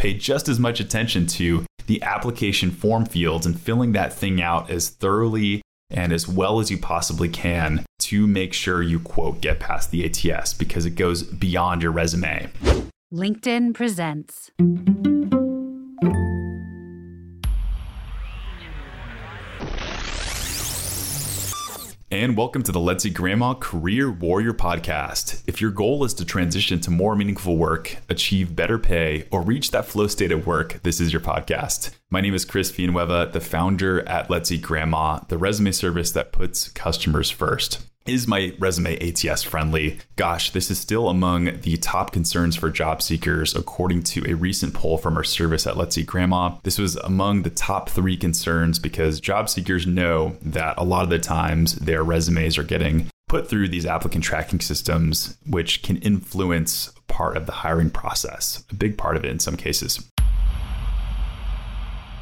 pay just as much attention to the application form fields and filling that thing out as thoroughly and as well as you possibly can to make sure you quote get past the ATS because it goes beyond your resume. LinkedIn presents. And welcome to the Let's Eat Grandma Career Warrior Podcast. If your goal is to transition to more meaningful work, achieve better pay, or reach that flow state at work, this is your podcast. My name is Chris Villanueva, the founder at Let's Eat Grandma, the resume service that puts customers first. Is my resume ATS friendly? Gosh, this is still among the top concerns for job seekers, according to a recent poll from our service at Let's Eat Grandma. This was among the top three concerns because job seekers know that a lot of the times their resumes are getting put through these applicant tracking systems, which can influence part of the hiring process, a big part of it in some cases.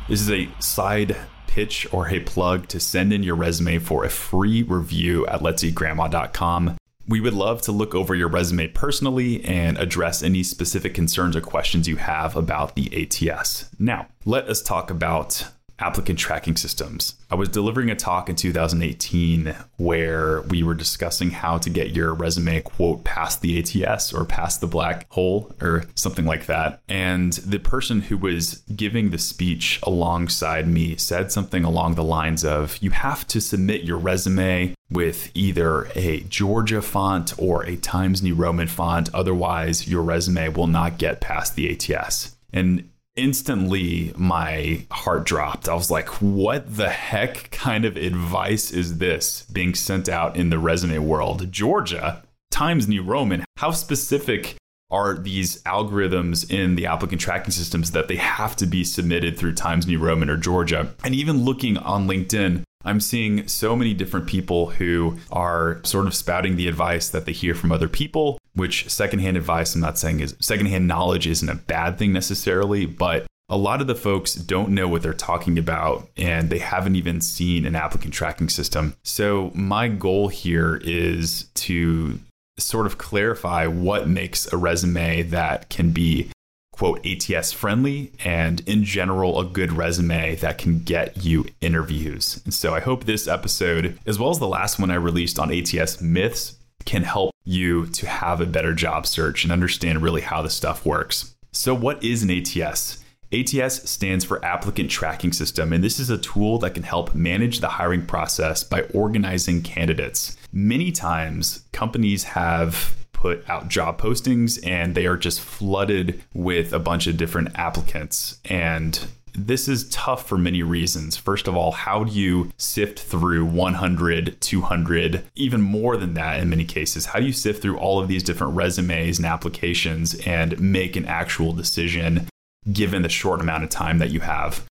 This is a side pitch or a plug to send in your resume for a free review at let'seatgrandma.com. We would love to look over your resume personally and address any specific concerns or questions you have about the ATS. Now, let us talk about applicant tracking systems. I was delivering a talk in 2018 where we were discussing how to get your resume quote past the ATS or past the black hole or something like that. And the person who was giving the speech alongside me said something along the lines of you have to submit your resume with either a Georgia font or a Times New Roman font otherwise your resume will not get past the ATS. And instantly my heart dropped. I was like, what the heck kind of advice is this being sent out in the resume world? Georgia, Times New Roman, how specific are these algorithms in the applicant tracking systems that they have to be submitted through Times New Roman or Georgia? And even looking on LinkedIn, I'm seeing so many different people who are sort of spouting the advice that they hear from other people, which secondhand advice, I'm not saying is secondhand knowledge isn't a bad thing necessarily, but a lot of the folks don't know what they're talking about and they haven't even seen an applicant tracking system. So, my goal here is to sort of clarify what makes a resume that can be quote ATS friendly and in general a good resume that can get you interviews. And so I hope this episode, as well as the last one I released on ATS myths, can help you to have a better job search and understand really how this stuff works. So, what is an ATS? ATS stands for Applicant Tracking System, and this is a tool that can help manage the hiring process by organizing candidates. Many times, companies have put out job postings and they are just flooded with a bunch of different applicants. And this is tough for many reasons. First of all, how do you sift through 100, 200, even more than that in many cases? How do you sift through all of these different resumes and applications and make an actual decision given the short amount of time that you have?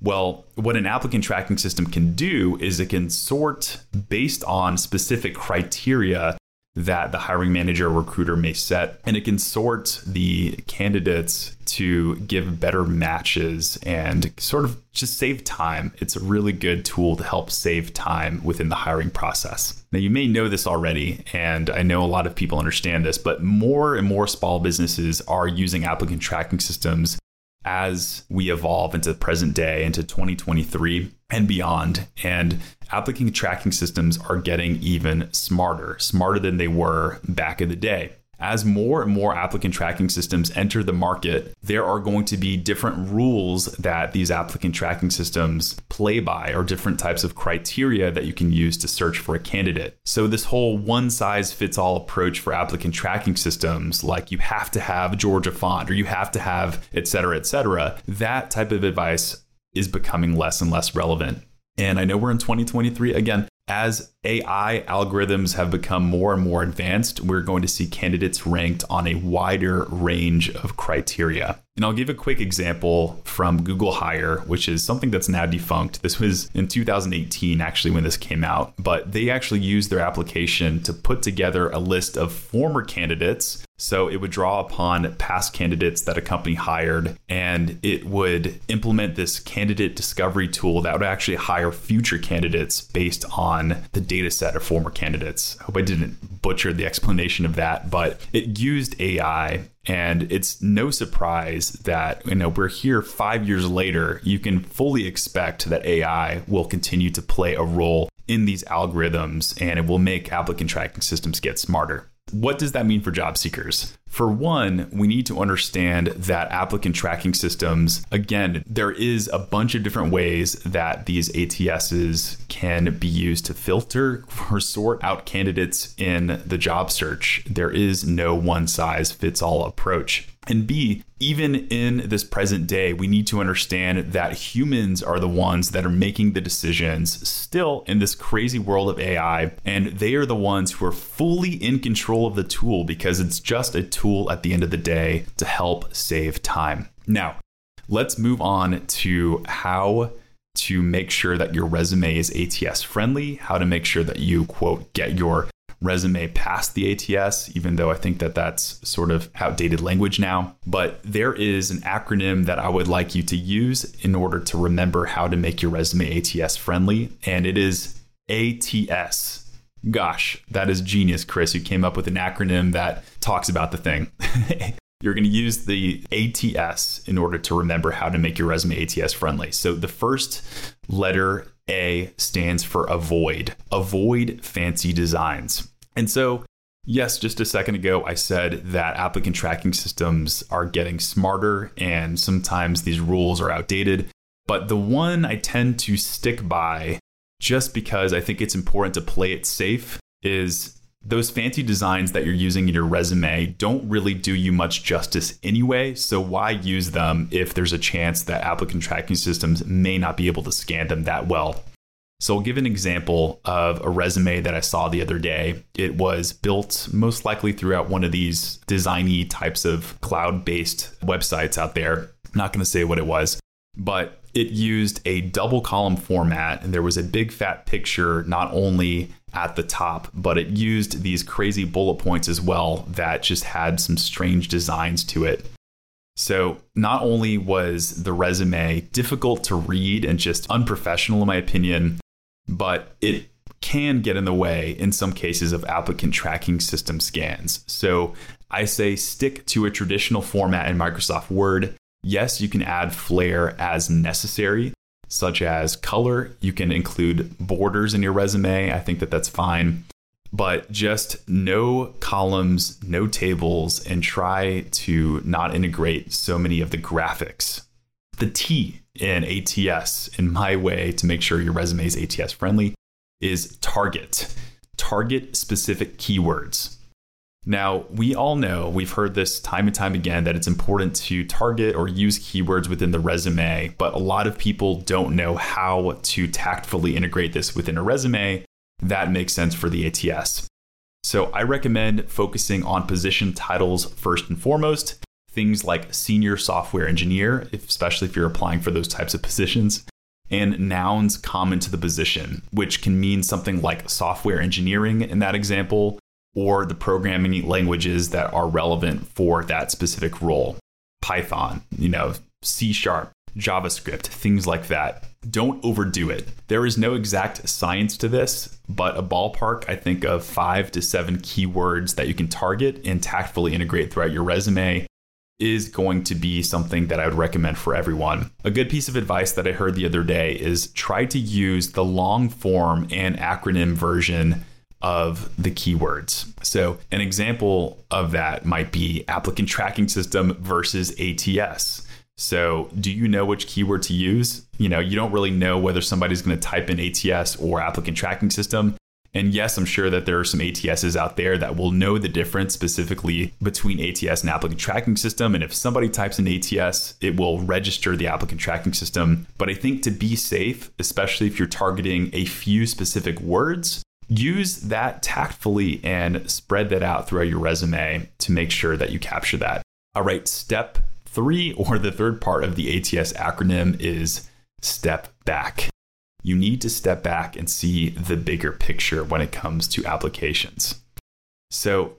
Well, what an applicant tracking system can do is it can sort based on specific criteria that the hiring manager or recruiter may set. And it can sort the candidates to give better matches and sort of just save time. It's a really good tool to help save time within the hiring process. Now, you may know this already, and I know a lot of people understand this, but more and more small businesses are using applicant tracking systems as we evolve into the present day, into 2023 and beyond. And applicant tracking systems are getting even smarter, smarter than they were back in the day. As more and more applicant tracking systems enter the market, there are going to be different rules that these applicant tracking systems play by, or different types of criteria that you can use to search for a candidate. So, this whole one size fits all approach for applicant tracking systems, like you have to have Georgia font or you have to have et cetera, et cetera, that type of advice is becoming less and less relevant. And I know we're in 2023. Again, as AI algorithms have become more and more advanced, we're going to see candidates ranked on a wider range of criteria. And I'll give a quick example from Google Hire, which is something that's now defunct. This was in 2018, actually, when this came out, but they actually used their application to put together a list of former candidates So it would draw upon past candidates that a company hired and it would implement this candidate discovery tool that would actually hire future candidates based on the data set of former candidates. I hope I didn't butcher the explanation of that, but it used AI and it's no surprise that you know we're here 5 years later, you can fully expect that AI will continue to play a role in these algorithms and it will make applicant tracking systems get smarter. What does that mean for job seekers? For one, we need to understand that applicant tracking systems, again, there is a bunch of different ways that these ATSs can be used to filter or sort out candidates in the job search. There is no one size fits all approach. And B, even in this present day, we need to understand that humans are the ones that are making the decisions still in this crazy world of AI. And they are the ones who are fully in control of the tool because it's just a tool at the end of the day to help save time. Now, let's move on to how to make sure that your resume is ATS friendly, how to make sure that you, quote, get your resume past the ATS, even though I think that that's sort of outdated language now. But there is an acronym that I would like you to use in order to remember how to make your resume ATS friendly, and it is ATS. Gosh, that is genius, Chris. You came up with an acronym that talks about the thing. You're going to use the ATS in order to remember how to make your resume ATS friendly. So the first letter A stands for avoid. Avoid fancy designs. And so, yes, just a second ago, I said that applicant tracking systems are getting smarter and sometimes these rules are outdated. But the one I tend to stick by, just because I think it's important to play it safe, is those fancy designs that you're using in your resume don't really do you much justice anyway. So, why use them if there's a chance that applicant tracking systems may not be able to scan them that well? So I'll give an example of a resume that I saw the other day. It was built most likely throughout one of these designy types of cloud-based websites out there. I'm not going to say what it was, but it used a double column format and there was a big fat picture not only at the top, but it used these crazy bullet points as well that just had some strange designs to it. So, not only was the resume difficult to read and just unprofessional, in my opinion, but it can get in the way in some cases of applicant tracking system scans. So I say stick to a traditional format in Microsoft Word. Yes, you can add flair as necessary, such as color. You can include borders in your resume. I think that that's fine. But just no columns, no tables, and try to not integrate so many of the graphics. The T in ATS, in my way to make sure your resume is ATS friendly, is target. Target specific keywords. Now, we all know, we've heard this time and time again, that it's important to target or use keywords within the resume, but a lot of people don't know how to tactfully integrate this within a resume. That makes sense for the ATS. So I recommend focusing on position titles first and foremost things like senior software engineer, especially if you're applying for those types of positions, and nouns common to the position, which can mean something like software engineering in that example, or the programming languages that are relevant for that specific role. Python, you know, C sharp, JavaScript, things like that. Don't overdo it. There is no exact science to this, but a ballpark, I think, of five to seven keywords that you can target and tactfully integrate throughout your resume is going to be something that I would recommend for everyone. A good piece of advice that I heard the other day is try to use the long form and acronym version of the keywords. So, an example of that might be applicant tracking system versus ATS. So, do you know which keyword to use? You know, you don't really know whether somebody's going to type in ATS or applicant tracking system. And yes, I'm sure that there are some ATSs out there that will know the difference specifically between ATS and applicant tracking system. And if somebody types in ATS, it will register the applicant tracking system. But I think to be safe, especially if you're targeting a few specific words, use that tactfully and spread that out throughout your resume to make sure that you capture that. All right, step three, or the third part of the ATS acronym, is step back you need to step back and see the bigger picture when it comes to applications. So,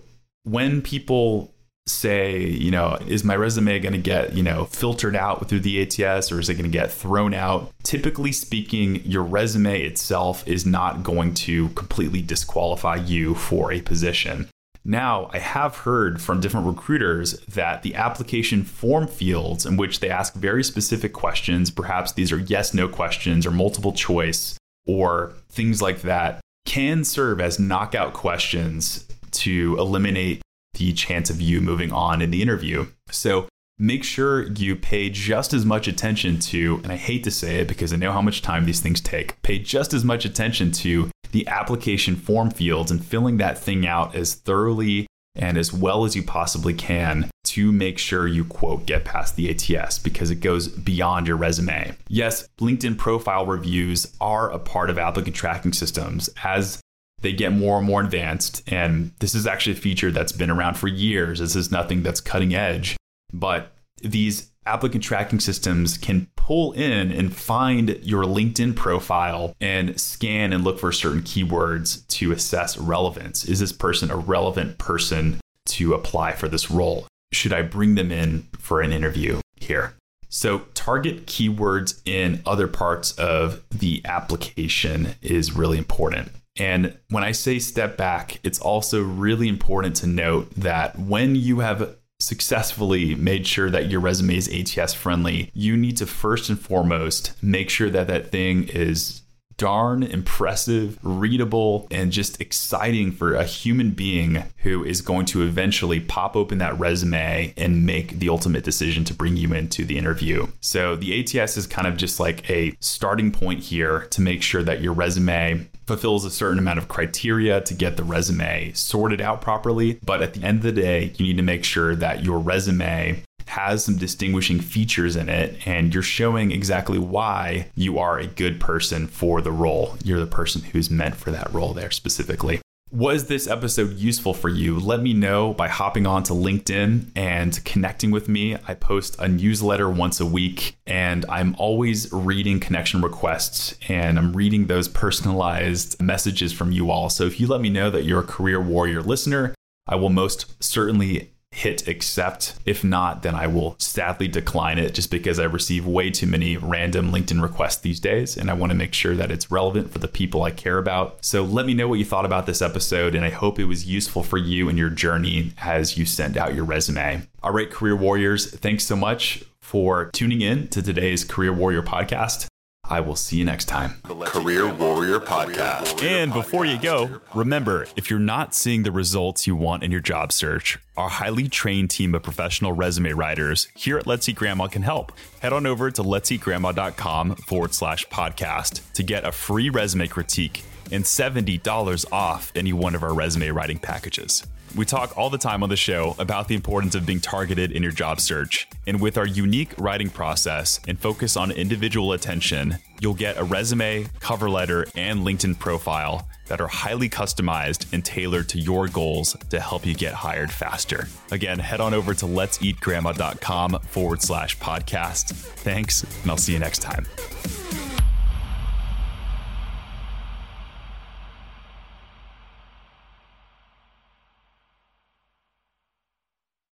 when people say, you know, is my resume going to get, you know, filtered out through the ATS or is it going to get thrown out? Typically speaking, your resume itself is not going to completely disqualify you for a position. Now, I have heard from different recruiters that the application form fields in which they ask very specific questions, perhaps these are yes no questions or multiple choice or things like that, can serve as knockout questions to eliminate the chance of you moving on in the interview. So make sure you pay just as much attention to, and I hate to say it because I know how much time these things take, pay just as much attention to the application form fields and filling that thing out as thoroughly and as well as you possibly can to make sure you quote get past the ATS because it goes beyond your resume. Yes, LinkedIn profile reviews are a part of applicant tracking systems as they get more and more advanced. And this is actually a feature that's been around for years. This is nothing that's cutting edge. But these applicant tracking systems can pull in and find your LinkedIn profile and scan and look for certain keywords to assess relevance. Is this person a relevant person to apply for this role? Should I bring them in for an interview here? So, target keywords in other parts of the application is really important. And when I say step back, it's also really important to note that when you have successfully made sure that your resume is ATS friendly, you need to first and foremost make sure that that thing is darn impressive, readable, and just exciting for a human being who is going to eventually pop open that resume and make the ultimate decision to bring you into the interview. So the ATS is kind of just like a starting point here to make sure that your resume fulfills a certain amount of criteria to get the resume sorted out properly. But at the end of the day, you need to make sure that your resume has some distinguishing features in it and you're showing exactly why you are a good person for the role. You're the person who's meant for that role there specifically. Was this episode useful for you? Let me know by hopping on to LinkedIn and connecting with me. I post a newsletter once a week and I'm always reading connection requests and I'm reading those personalized messages from you all. So if you let me know that you're a career warrior listener, I will most certainly hit accept. If not, then I will sadly decline it just because I receive way too many random LinkedIn requests these days. And I want to make sure that it's relevant for the people I care about. So let me know what you thought about this episode. And I hope it was useful for you in your journey as you send out your resume. All right, Career Warriors, thanks so much for tuning in to today's Career Warrior podcast. I will see you next time. Career Warrior Podcast. And before you go, remember if you're not seeing the results you want in your job search, our highly trained team of professional resume writers here at Let's Eat Grandma can help. Head on over to let'seatgrandma.com forward slash podcast to get a free resume critique and $70 off any one of our resume writing packages. We talk all the time on the show about the importance of being targeted in your job search. And with our unique writing process and focus on individual attention, you'll get a resume, cover letter, and LinkedIn profile that are highly customized and tailored to your goals to help you get hired faster. Again, head on over to let'seatgrandma.com forward slash podcast. Thanks, and I'll see you next time.